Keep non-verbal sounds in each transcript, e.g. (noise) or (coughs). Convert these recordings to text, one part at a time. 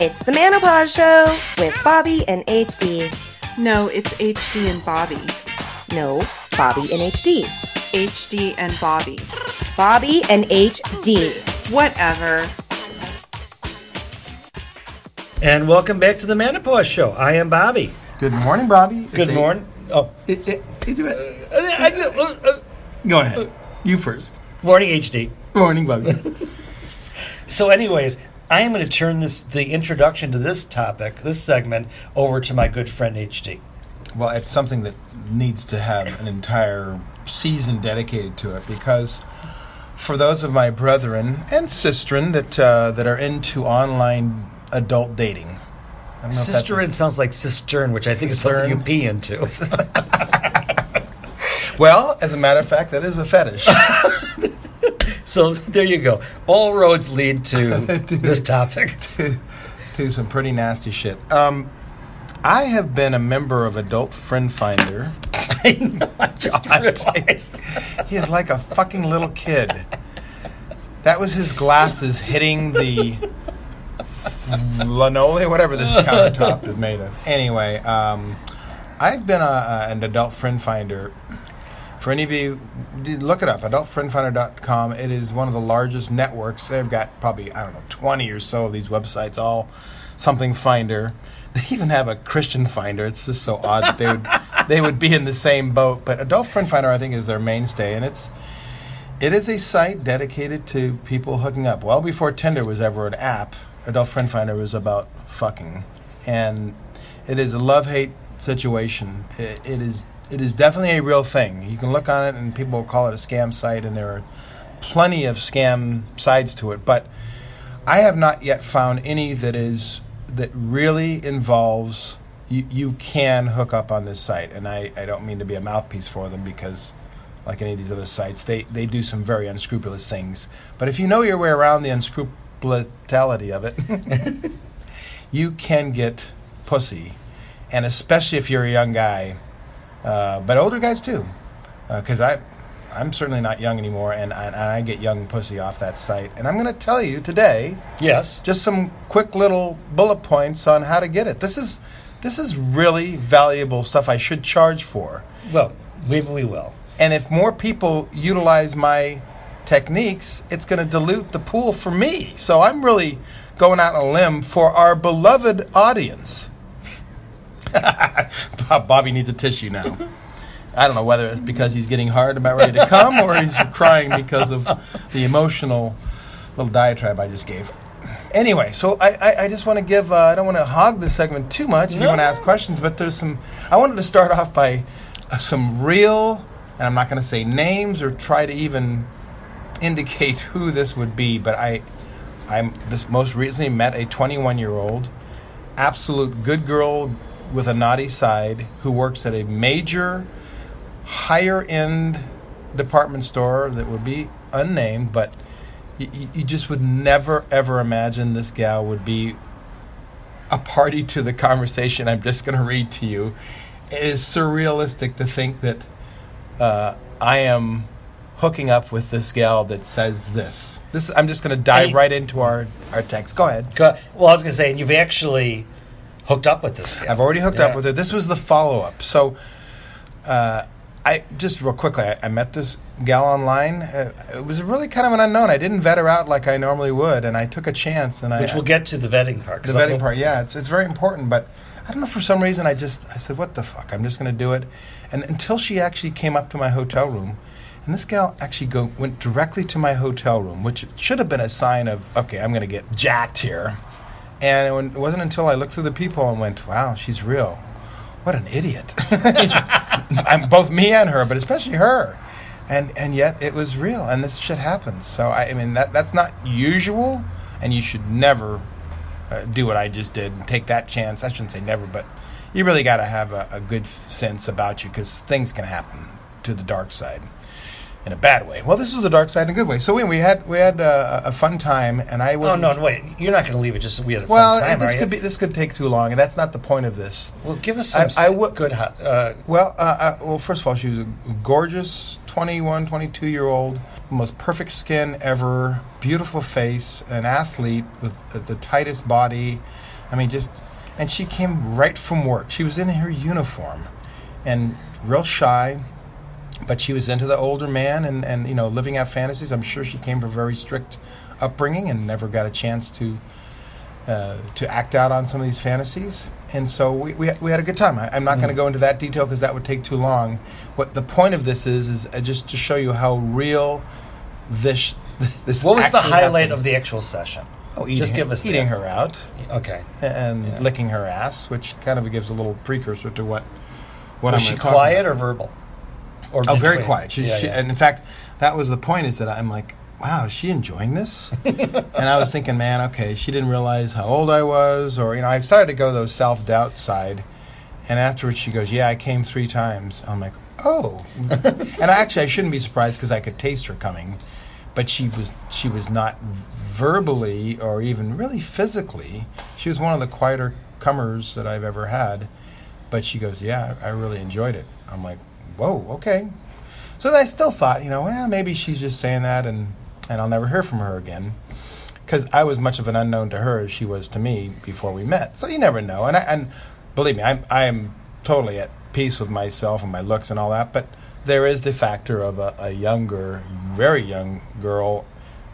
It's the Manopause Show with Bobby and HD. No, it's HD and Bobby. No, Bobby and HD. HD and Bobby. Bobby and HD. Whatever. And welcome back to the Manopause Show. I am Bobby. Good morning, Bobby. Good It's a- morning. Oh, it- it- it's a- uh, uh, go ahead. You first. morning, HD. Morning, Bobby. (laughs) So, anyways, I am going to turn this the introduction to this topic, this segment, over to my good friend HD. well, it's something that needs to have an entire season dedicated to it because for those of my brethren and sistren that uh, that are into online adult dating, I don't know if that's a- Cistern sounds like cistern, which I think is something you pee into. (laughs) well, as a matter of fact, that is a fetish. (laughs) so (laughs) there you go. All roads lead to (laughs) this topic. (laughs) to some pretty nasty shit. Um, I have been a member of Adult Friend Finder. I know. I just realized. He is like a fucking little kid. That was his glasses hitting the linoleum, whatever this countertop is made of. Anyway, um, I've been a, a, an adult friend finder. For any of you, look it up, adultfriendfinder.com. It is one of the largest networks. They've got probably, I don't know, 20 or so of these websites, all something finder. (laughs) They even have a Christian finder. It's just so odd that they would, (laughs) they would be in the same boat. But Adult Friend Finder, I think, is their mainstay. And it's it is a site dedicated to people hooking up. Well before Tinder was ever an app, Adult Friend Finder was about fucking, and it is a love hate situation. It, it is it is definitely a real thing. You can look on it, and people will call it a scam site, and there are plenty of scam sides to it. But I have not yet found any that is that really involves you, you can hook up on this site, and I, I don't mean to be a mouthpiece for them because like any of these other sites, they, they do some very unscrupulous things. But if you know your way around the unscrupulousity of it, (laughs) you can get pussy, and especially if you're a young guy, uh, but older guys too, because I. I'm certainly not young anymore, and I, and I get young pussy off that site. And I'm going to tell you today Yes. just some quick little bullet points on how to get it. This is this is really valuable stuff I should charge for. Well, maybe we will. And if more people utilize my techniques, it's going to dilute the pool for me. So I'm really going out on a limb for our beloved audience. Bob- (laughs) Bobby needs a tissue now. I don't know whether it's because he's getting hard about ready to come or he's (laughs) crying because of the emotional little diatribe I just gave. Anyway, so I, I, I just want to give, uh, I don't want to hog this segment too much if you want to ask questions, but there's some, I wanted to start off by uh, some real, and I'm not going to say names or try to even indicate who this would be, but I, I'm this most recently met a 21 year old, absolute good girl with a naughty side who works at a major higher end department store that would be unnamed, but you, you just would never ever imagine this gal would be a party to the conversation I'm just going to read to you. It is surrealistic to think that uh, I am hooking up with this gal that says this. This I'm just going to dive Hey. right into our our text. Go ahead. Go- Well, I was going to say, and you've actually hooked up with this guy. I've already hooked Yeah. up with her. This was the follow up. So, uh, I just real quickly, I, I met this gal online. Uh, it was really kind of an unknown. I didn't vet her out like I normally would, and I took a chance. And Which I, we'll get to the vetting part. the vetting part, yeah, it's it's very important. But I don't know for some reason I just I said, what the fuck? I'm just going to do it. And until she actually came up to my hotel room, and this gal actually go went directly to my hotel room, which should have been a sign of okay, I'm going to get jacked here. And it wasn't until I looked through the people and went, wow, she's real. What an idiot. (laughs) I'm both me and her, but especially her. And and yet it was real, and this shit happens. So I, I mean that that's not usual, and you should never uh, do what I just did and take that chance. I shouldn't say never, but you really got to have a, a good sense about you because things can happen to the dark side in a bad way. Well, this was the dark side in a good way. So we, we had we had uh, a fun time, and I would. Oh, no, wait. You're not going to leave it just we had a Well, fun time, Well, this could you? be this could take too long, and that's not the point of this. Well, give us I- some I s- would- good hot. Uh, Well, uh, uh, well, first of all, she was a gorgeous 21, 22 year old, most perfect skin ever, beautiful face, an athlete with the- the tightest body, I mean, just, and she came right from work. She was in her uniform, and real shy, but she was into the older man and, and you know living out fantasies. I'm sure she came from a very strict upbringing and never got a chance to uh, to act out on some of these fantasies. And so we, we, we had a good time. I, I'm not going to go into that detail because that would take too long. What the point of this is is uh, just to show you how real this this. What was the highlight happened. of the actual session? Oh, eating, Just give us eating the- her out Okay. and Yeah. licking her ass, which kind of gives a little precursor to what what Was I'm she quiet or verbal? Or Oh, very quiet. She, Yeah, she, yeah. And in fact, that was the point. Is that I'm like, wow, is she enjoying this? (laughs) and I was thinking, man, okay, she didn't realize how old I was, or you know, I started to go those self doubt side. And afterwards, she goes, yeah, I came three times. I'm like, oh. (laughs) and actually, I shouldn't be surprised because I could taste her coming, but she was she was not verbally or even really physically. She was one of the quieter comers that I've ever had. But she goes, yeah, I really enjoyed it. I'm like, whoa, okay. So then I still thought, you know, well, maybe she's just saying that, and and I'll never hear from her again, because I was much of an unknown to her as she was to me before we met. So you never know. And I, and believe me, I'm I am totally at peace with myself and my looks and all that. But there is the factor of a, a younger, very young girl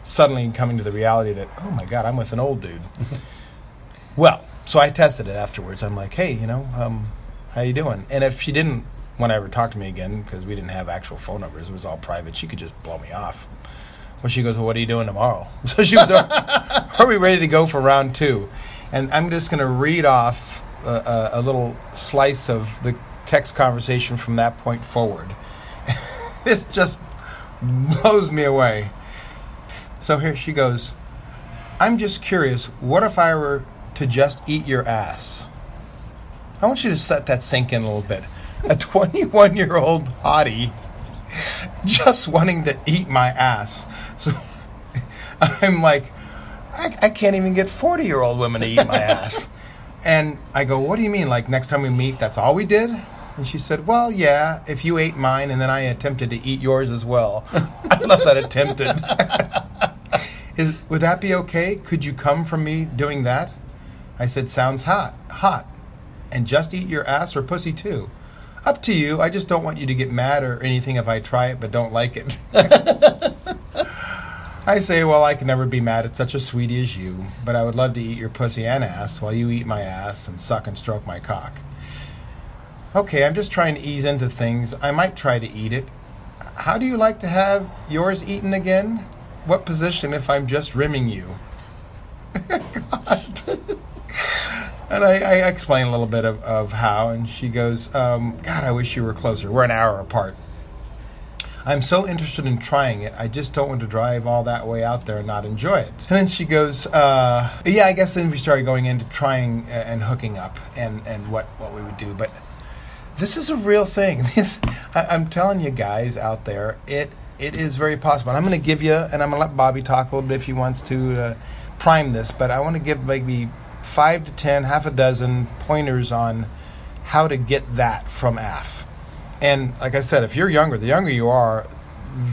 suddenly coming to the reality that, oh my God, I'm with an old dude. (laughs) Well, so I tested it afterwards. I'm like, hey, you know, um, how you doing? And if she didn't want to ever talk to me again, because we didn't have actual phone numbers, it was all private, she could just blow me off. Well, she goes, well, what are you doing tomorrow? (laughs) So she was, are we ready to go for round two? And I'm just going to read off a, a, a little slice of the text conversation from that point forward. (laughs) this just blows me away. So here she goes. I'm just curious, what if I were to just eat your ass? I want you to let that sink in a little bit. A 21 year old hottie just wanting to eat my ass. So I'm like, I, I can't even get 40 year old women to eat my (laughs) ass. And I go, What do you mean? Like, next time we meet, that's all we did? And she said, Well, yeah, if you ate mine and then I attempted to eat yours as well. (laughs) I love that attempted. (laughs) Is, would that be okay? Could you come from me doing that? I said, Sounds hot. Hot. And just eat your ass or pussy too. Up to you. I just don't want you to get mad or anything if I try it but don't like it. (laughs) I say, Well, I can never be mad at such a sweetie as you, but I would love to eat your pussy and ass while you eat my ass and suck and stroke my cock. Okay, I'm just trying to ease into things. I might try to eat it. How do you like to have yours eaten again? What position if I'm just rimming you? (laughs) God. (laughs) And I, I explain a little bit of, of how, and she goes, um, God, I wish you were closer. We're an hour apart. I'm so interested in trying it. I just don't want to drive all that way out there and not enjoy it. And then she goes, uh, Yeah, I guess then we started going into trying and hooking up and, and what, what we would do. But this is a real thing. (laughs) I, I'm telling you guys out there, it it is very possible. And I'm going to give you, and I'm going to let Bobby talk a little bit if he wants to uh, prime this, but I want to give maybe five to ten, half a dozen pointers on how to get that from AF. And like I said, if you're younger, the younger you are,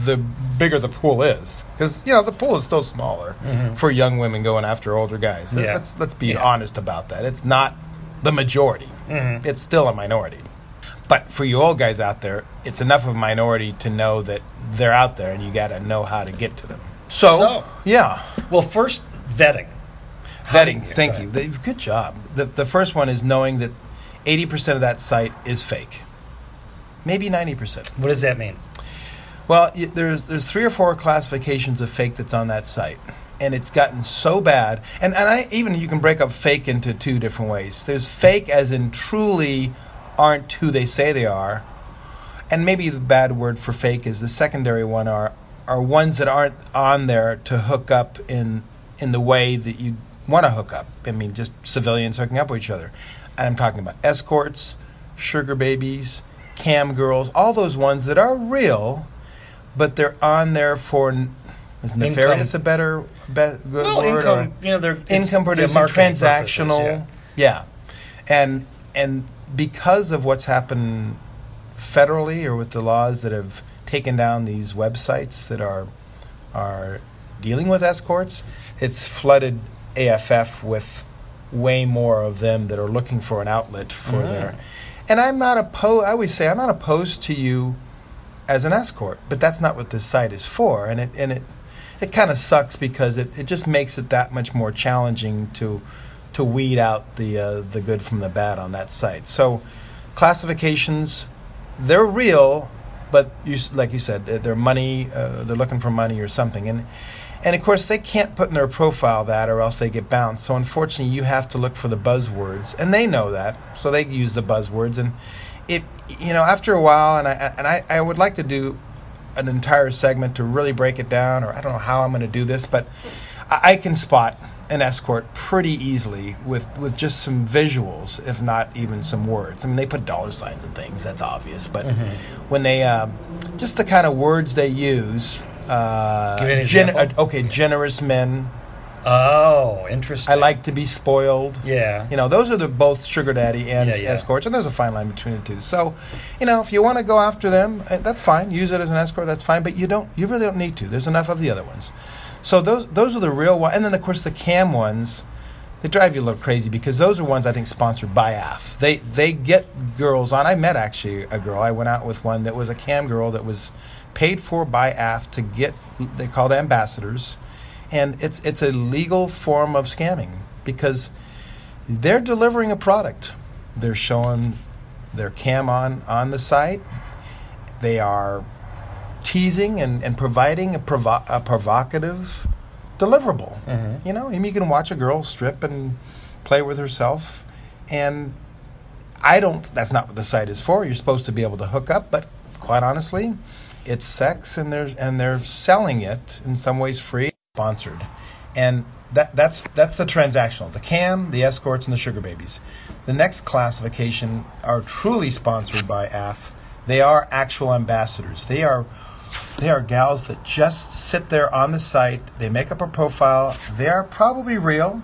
the bigger the pool is, because you know the pool is still smaller mm-hmm. for young women going after older guys. Yeah. Let's let's be Yeah. honest about that. It's not the majority. Mm-hmm. It's still a minority. But for you old guys out there, it's enough of a minority to know that they're out there, and you got to know how to get to them. So, So- yeah, Well, first vetting. Vetting. Thank you. The- good job. The the first one is knowing that eighty percent of that site is fake. Maybe ninety percent. What does that mean? Well, y- there's there's three or four classifications of fake that's on that site, and it's gotten so bad. And and I even you can break up fake into two different ways. There's fake as in truly aren't who they say they are, and maybe the bad word for fake is the secondary one are are ones that aren't on there to hook up in in the way that you want to hook up. I mean, just civilians hooking up with each other. And I'm talking about escorts, sugar babies, cam girls, all those ones that are real, but they're on there for is nefarious a better be, good Well, word income. or You know, they're income yeah, producing marketing transactional purposes, yeah. and and because of what's happened federally or with the laws that have taken down these websites that are are dealing with escorts it's flooded AFF with way more of them that are looking for an outlet for their. And I'm not opposed. I always say I'm not opposed to you as an escort, but that's not what this site is for. And it and it it kind of sucks because it, it just makes it that much more challenging to to weed out the uh, the good from the bad on that site. So classifications, they're real, but you, like you said, they're- they're money. Uh, they're looking for money or something, and and of course they can't put in their profile that, or else they get bounced. So unfortunately, you have to look for the buzzwords, and they know that, so they use the buzzwords. And it, you know, after a while, and I and I, I would like to do an entire segment to really break it down, or I don't know how I'm going to do this, but I, I can spot an escort pretty easily with, with just some visuals, if not even some words. I mean, they put dollar signs and things, that's obvious, but when they, um, just the kind of words they use, uh, Give an example. uh, okay, generous men. Oh, interesting. I like to be spoiled. Yeah. You know, those are the both sugar daddy and Yeah, yeah. escorts, and there's a fine line between the two. So, you know, if you want to go after them, uh, that's fine. Use it as an escort, that's fine. But you don't, you really don't need to. There's enough of the other ones. So those those are the real ones, and then of course the cam ones. They drive you a little crazy because those are ones I think sponsored by AF. They they get girls on. I met actually a girl. I went out with one that was a cam girl that was paid for by AF to get. They called ambassadors, and it's it's a legal form of scamming because they're delivering a product. They're showing their cam on on the site. They are teasing and, and providing a, provo- a provocative deliverable. Mm-hmm. You know, mean, you can watch a girl strip and play with herself, and I don't. That's not what the site is for. You're supposed to be able to hook up, but quite honestly, it's sex, and they're and they're selling it in some ways free, sponsored, and that that's that's the transactional. The cam, the escorts, and the sugar babies. The next classification are truly sponsored by AF. They are actual ambassadors. They are they are gals that just sit there on the site. They make up a profile. They are probably real,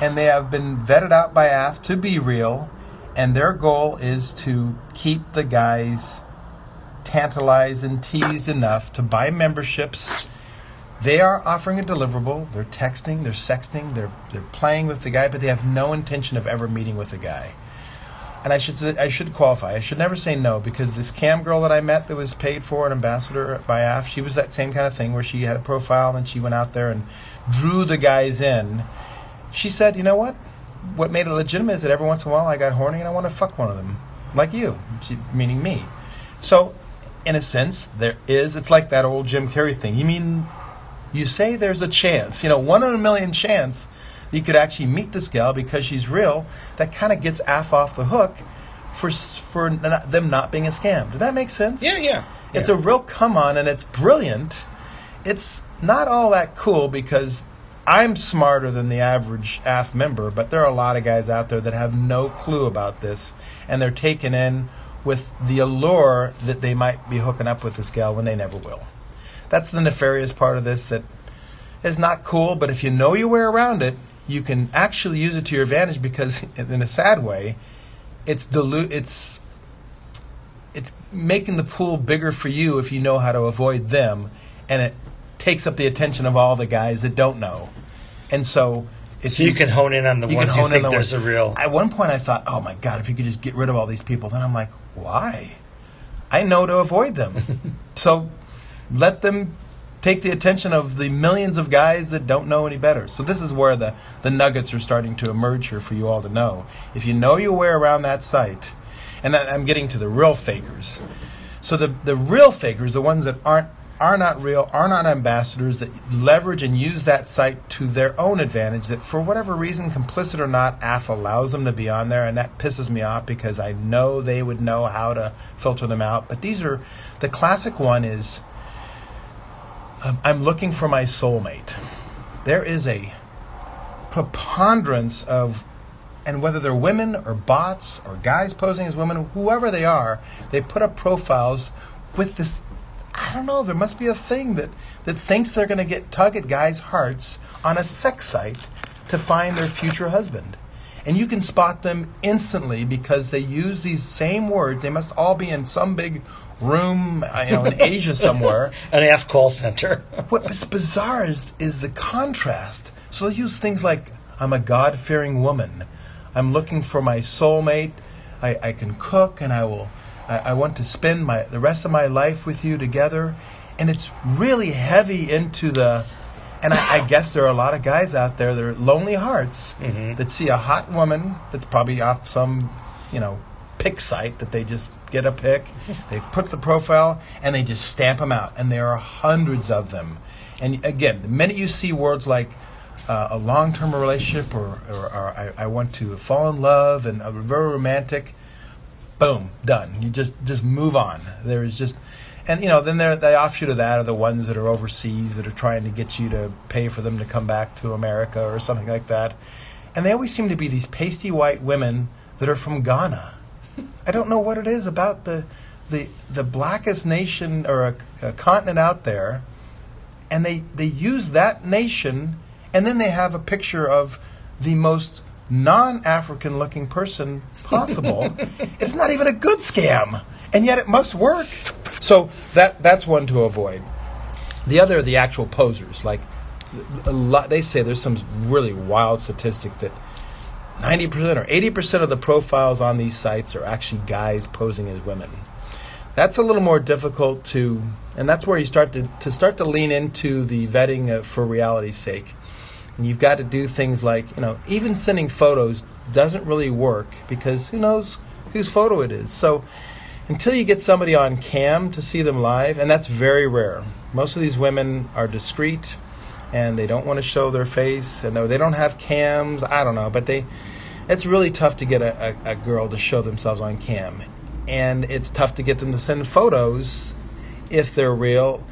and they have been vetted out by AF to be real. And their goal is to keep the guys tantalized and teased enough to buy memberships. They are offering a deliverable. They're texting, they're sexting, they're they're playing with the guy, but they have no intention of ever meeting with the guy. And I should I should qualify. I should never say no because this cam girl that I met that was paid for an ambassador by AF, she was that same kind of thing where she had a profile and she went out there and drew the guys in. She said, "You know what? What made it legitimate is that every once in a while I got horny and I want to fuck one of them, like you, meaning me." So, in a sense, there is. It's like that old Jim Carrey thing. You mean you say there's a chance, you know, one in a million chance you could actually meet this gal because she's real. That kind of gets AF off the hook for for not, them not being a scam. Did that make sense? Yeah, yeah. It's Yeah. a real come on, and it's brilliant. It's not all that cool because I'm smarter than the average AF member, but there are a lot of guys out there that have no clue about this, and they're taken in with the allure that they might be hooking up with this gal when they never will. That's the nefarious part of this that is not cool, but if you know your way around it, you can actually use it to your advantage because, (laughs) in a sad way, it's dilute. It's it's making the pool bigger for you if you know how to avoid them, and it takes up the attention of all the guys that don't know. And so, So you can hone in on the you ones you think in the there's ones- a real. At one point, I thought, oh my god, if you could just get rid of all these people. Then I'm like, why? I know to avoid them. (laughs) so let them take the attention of the millions of guys that don't know any better. So this is where the, the nuggets are starting to emerge here for you all to know. If you know your way around that site, and I- I'm getting to the real fakers. So the the real fakers, the ones that aren't are not real, are not ambassadors that leverage and use that site to their own advantage. That for whatever reason, complicit or not, AF allows them to be on there, and that pisses me off because I know they would know how to filter them out. But these are the classic one is um, I'm looking for my soulmate. There is a preponderance of and whether they're women or bots or guys posing as women, whoever they are, they put up profiles with this. I don't know. There must be a thing that that thinks they're going to get tug at guys' hearts on a sex site to find their future husband, and you can spot them instantly because they use these same words. They must all be in some big room, uh, you know, in Asia (laughs) somewhere. An F call center. (laughs) What is bizarre is, is the contrast. So they use things like, I'm a God fearing woman. I'm looking for my soulmate. I, I can cook and I will I, I want to spend my the rest of my life with you together. And it's really heavy into the and I, I guess there are a lot of guys out there that are lonely hearts that see a hot woman that's probably off some, you know, pic site that they just get a pic, (laughs) they put the profile, and they just stamp them out. And there are hundreds of them. And again, the minute you see words like uh, a long-term relationship or, or, or I, I want to fall in love and a very romantic, boom, done. You just just move on. There is just, and you know, then the offshoot of that are the ones that are overseas that are trying to get you to pay for them to come back to America or something like that, and they always seem to be these pasty white women that are from Ghana. I don't know what it is about the the the blackest nation or a, a continent out there, and they they use that nation, and then they have a picture of the most non-African looking person possible. (laughs) it's not even a good scam, and yet it must work. So that that's one to avoid. The other are the actual posers. Like a lot, they say there's some really wild statistic that 90% or 80% of the profiles on these sites are actually guys posing as women. That's a little more difficult to, and that's where you start to, to start to lean into the vetting uh, for reality's sake. And you've got to do things like, you know, even sending photos doesn't really work because who knows whose photo it is. So until you get somebody on cam to see them live, and that's very rare. Most of these women are discreet and they don't want to show their face and they don't have cams. I don't know, but they it's really tough to get a, a, a girl to show themselves on cam. And it's tough to get them to send photos if they're real.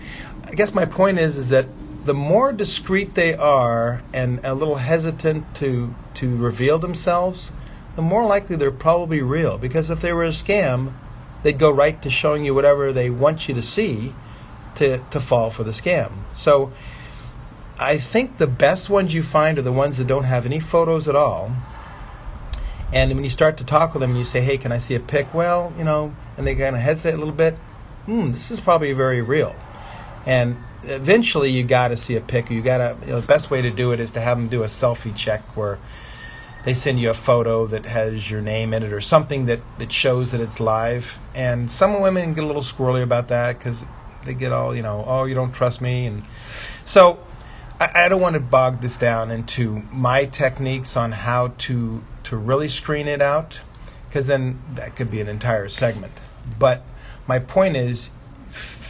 I guess my point is is that the more discreet they are and a little hesitant to to reveal themselves, the more likely they're probably real. Because if they were a scam, they'd go right to showing you whatever they want you to see to to fall for the scam. So I think the best ones you find are the ones that don't have any photos at all. And when you start to talk with them and you say, "Hey, can I see a pic?" Well, you know, and they kind of hesitate a little bit. Hmm, this is probably very real. And eventually, you got to see a pic. You got to. You know, the best way to do it is to have them do a selfie check where they send you a photo that has your name in it or something that, that shows that it's live. And some women get a little squirrely about that because they get all, you know, oh, you don't trust me. And so I, I don't want to bog this down into my techniques on how to, to really screen it out because then that could be an entire segment. But my point is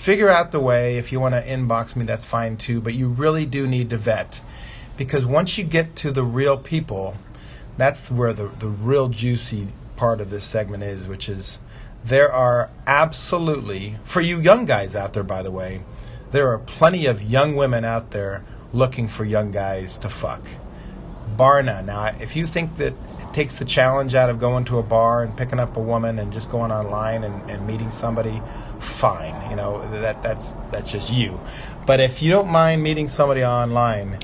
figure out the way. If you want to inbox me, that's fine too. But you really do need to vet because once you get to the real people, that's where the, the real juicy part of this segment is, which is there are absolutely, for you young guys out there, by the way, there are plenty of young women out there looking for young guys to fuck. Bar. Now, if you think that it takes the challenge out of going to a bar and picking up a woman and just going online and, and meeting somebody, fine. You know that that's that's just you. But if you don't mind meeting somebody online,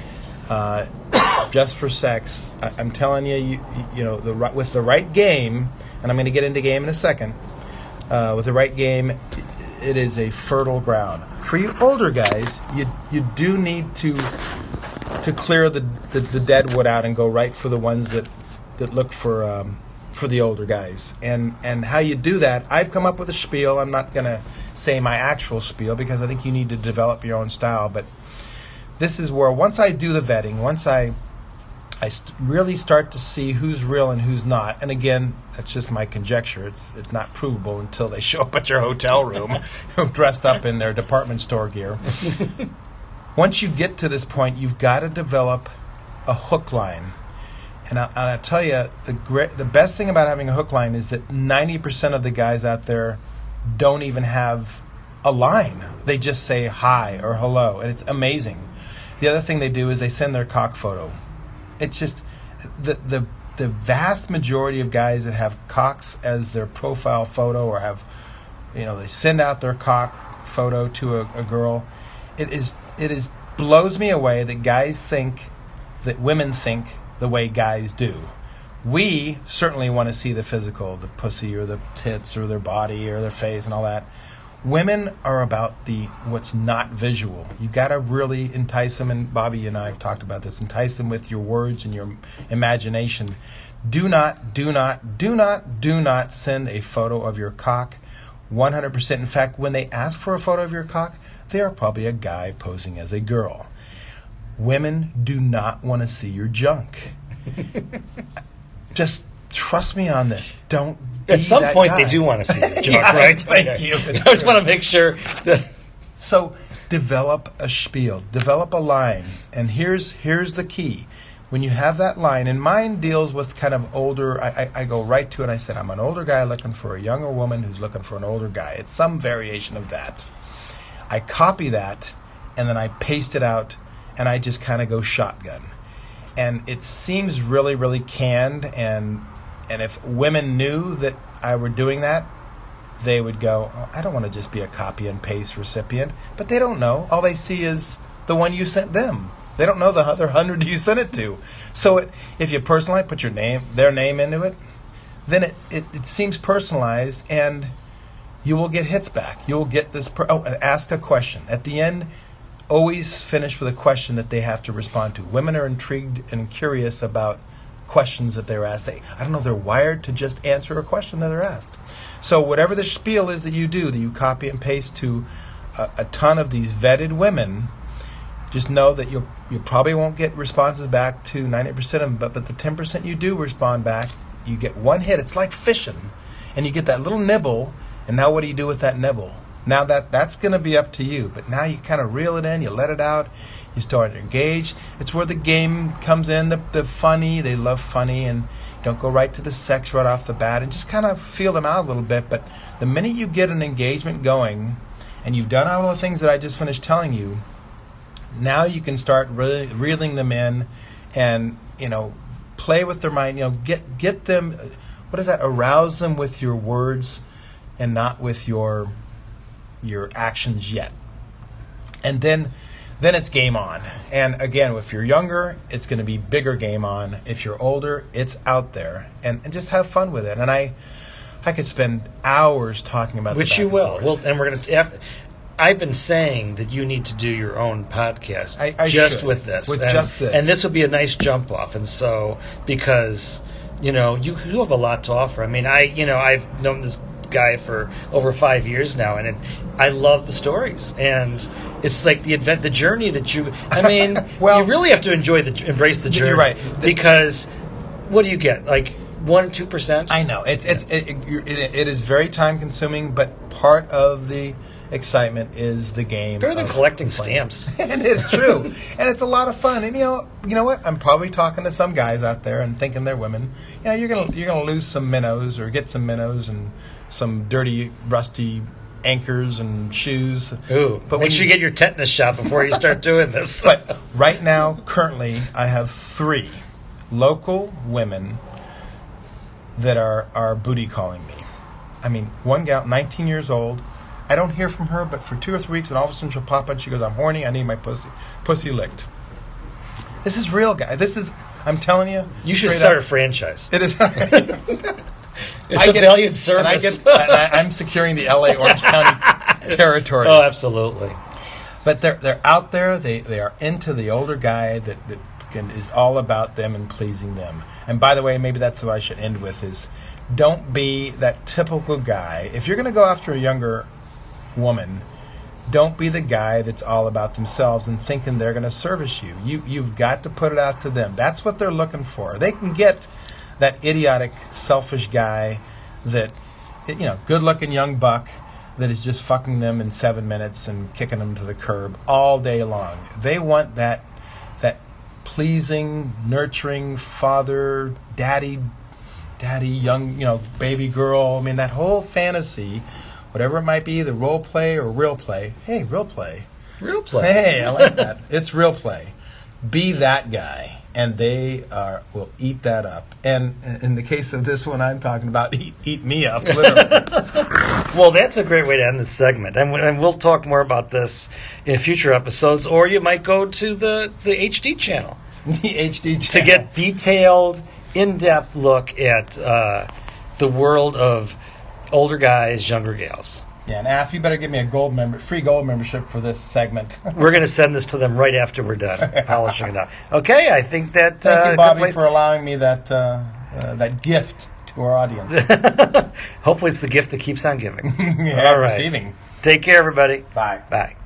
uh, (coughs) just for sex. I, I'm telling you, you, you know, the with the right game, and I'm going to get into game in a second. Uh, with the right game, it is a fertile ground. For you older guys, you you do need to to clear the, the, the dead wood out and go right for the ones that that look for um, for the older guys. And and how you do that, I've come up with a spiel. I'm not going to say my actual spiel because I think you need to develop your own style, but this is where once I do the vetting, once I I st- really start to see who's real and who's not. And again, that's just my conjecture. It's it's not provable until they (laughs) show up at your hotel room (laughs) dressed up in their department store gear. (laughs) Once you get to this point, you've got to develop a hook line. And, I, and I'll tell you, the the best thing about having a hook line is that 90% of the guys out there don't even have a line. They just say hi or hello, and it's amazing. The other thing they do is they send their cock photo. It's just the the the vast majority of guys that have cocks as their profile photo or have you know they send out their cock photo to a, a girl. It is it is blows me away that guys think that women think the way guys do. We certainly want to see the physical, the pussy or the tits or their body or their face and all that. women are about the what's not visual. You got to really entice them, and Bobby and I have talked about this. Entice them with your words and your imagination. Do not, do not, do not, do not send a photo of your cock. 100%. In fact, when they ask for a photo of your cock, they are probably a guy posing as a girl. Women do not want to see your junk. (laughs) Just trust me on this. Don't. At some point, guy. they do want to see the (laughs) junk, Yeah, right? thank Okay. you. (laughs) I just want to make sure that. So develop a spiel, develop a line, and here's here's the key. When you have that line, and mine deals with kind of older, I, I, I go right to it. I said, I'm an older guy looking for a younger woman who's looking for an older guy. It's some variation of that. I copy that, and then I paste it out, and I just kind of go shotgun. And it seems really, really canned, and and if women knew that I were doing that, they would go, oh, I don't want to just be a copy and paste recipient. But they don't know. All they see is the one you sent them. They don't know the other hundred (laughs) you sent it to. So it, if you personalize, put your name, their name into it, then it, it, it seems personalized and you will get hits back. You will get this. Per- oh, and ask a question. At the end, always finish with a question that they have to respond to. Women are intrigued and curious about questions that they're asked. They, I don't know, they're wired to just answer a question that they're asked. So whatever the spiel is that you do, that you copy and paste to a, a ton of these vetted women, just know that you you probably won't get responses back to 90% of them, but, but the 10% you do respond back, you get one hit. It's like fishing. And you get that little nibble, and now what do you do with that nibble? Now that that's going to be up to you, but now you kind of reel it in, you let it out, you start to engage. It's where the game comes in, the, the funny, they love funny, and don't go right to the sex right off the bat, and just kind of feel them out a little bit. But the minute you get an engagement going, and you've done all the things that I just finished telling you, now you can start re- reeling them in and you know play with their mind you know get get them what is that arouse them with your words and not with your your actions yet and then then it's game on and again if you're younger it's going to be bigger game on if you're older it's out there and, and just have fun with it and i i could spend hours talking about Which you will. forth. Well, and we're going to. I've been saying that you need to do your own podcast I- I just should. with this, With and, just this. and this would be a nice jump off. And so, because you know, you, you have a lot to offer. I mean, I you know, I've known this guy for over five years now, and it, I love the stories, and it's like the event, the journey that you. I mean, (laughs) Well- you really have to enjoy the embrace the You're journey, right. Because what do you get? Like one, two percent. I know it's it's it, it, it, it is very time consuming, but part of the excitement is the game. Better than collecting playing. stamps. (laughs) and it's true, and it's a lot of fun. And you know, you know what? I'm probably talking to some guys out there and thinking they're women. You know, you're gonna you're gonna lose some minnows or get some minnows and some dirty, rusty anchors and shoes. Ooh, But make sure you get your tetanus shot before you start doing this. (laughs) But right now, currently, I have three local women that are, are booty calling me. I mean, one gal, 19 years old. I don't hear from her, but for two or three weeks, and all of a sudden she'll pop up and she goes, I'm horny, I need my pussy, pussy licked. This is real, guy. This is, I'm telling you. you should start a franchise. It is. It's a valued service. And I get, I, I'm securing the LA Orange County (laughs) territory. oh, absolutely. But they're they're out there. They they are into the older guy that that can, is all about them and pleasing them. And by the way, maybe that's what I should end with is, don't be that typical guy. If you're going to go after a younger woman, don't be the guy that's all about themselves and thinking they're going to service you. You you've got to put it out to them. That's what they're looking for. They can get that idiotic, selfish guy that you know, good-looking young buck that is just fucking them in 7 minutes and kicking them to the curb all day long. They want that that pleasing, nurturing father, daddy daddy, young, you know, baby girl. I mean, that whole fantasy, whatever it might be, the role play or real play. Hey, real play. Real play. Hey, I like that. (laughs) It's real play. Be that guy, and they are will eat that up. And in the case of this one, I'm talking about (laughs) eat eat me up, literally. (laughs) Well, that's a great way to end this segment, and, we- and we'll talk more about this in future episodes. Or you might go to the the HD channel the HD channel. to get detailed, in-depth look at uh, the world of older guys, younger gals. Yeah, and AF, you better give me a gold member, free gold membership for this segment. (laughs) We're going to send this to them right after we're done (laughs) polishing it up. Okay, I think that. Thank uh, you, Bobby, for allowing me that uh, uh, that gift to our audience. (laughs) Hopefully, it's the gift that keeps on giving. yeah, All right. receiving. Take care, everybody. Bye. Bye.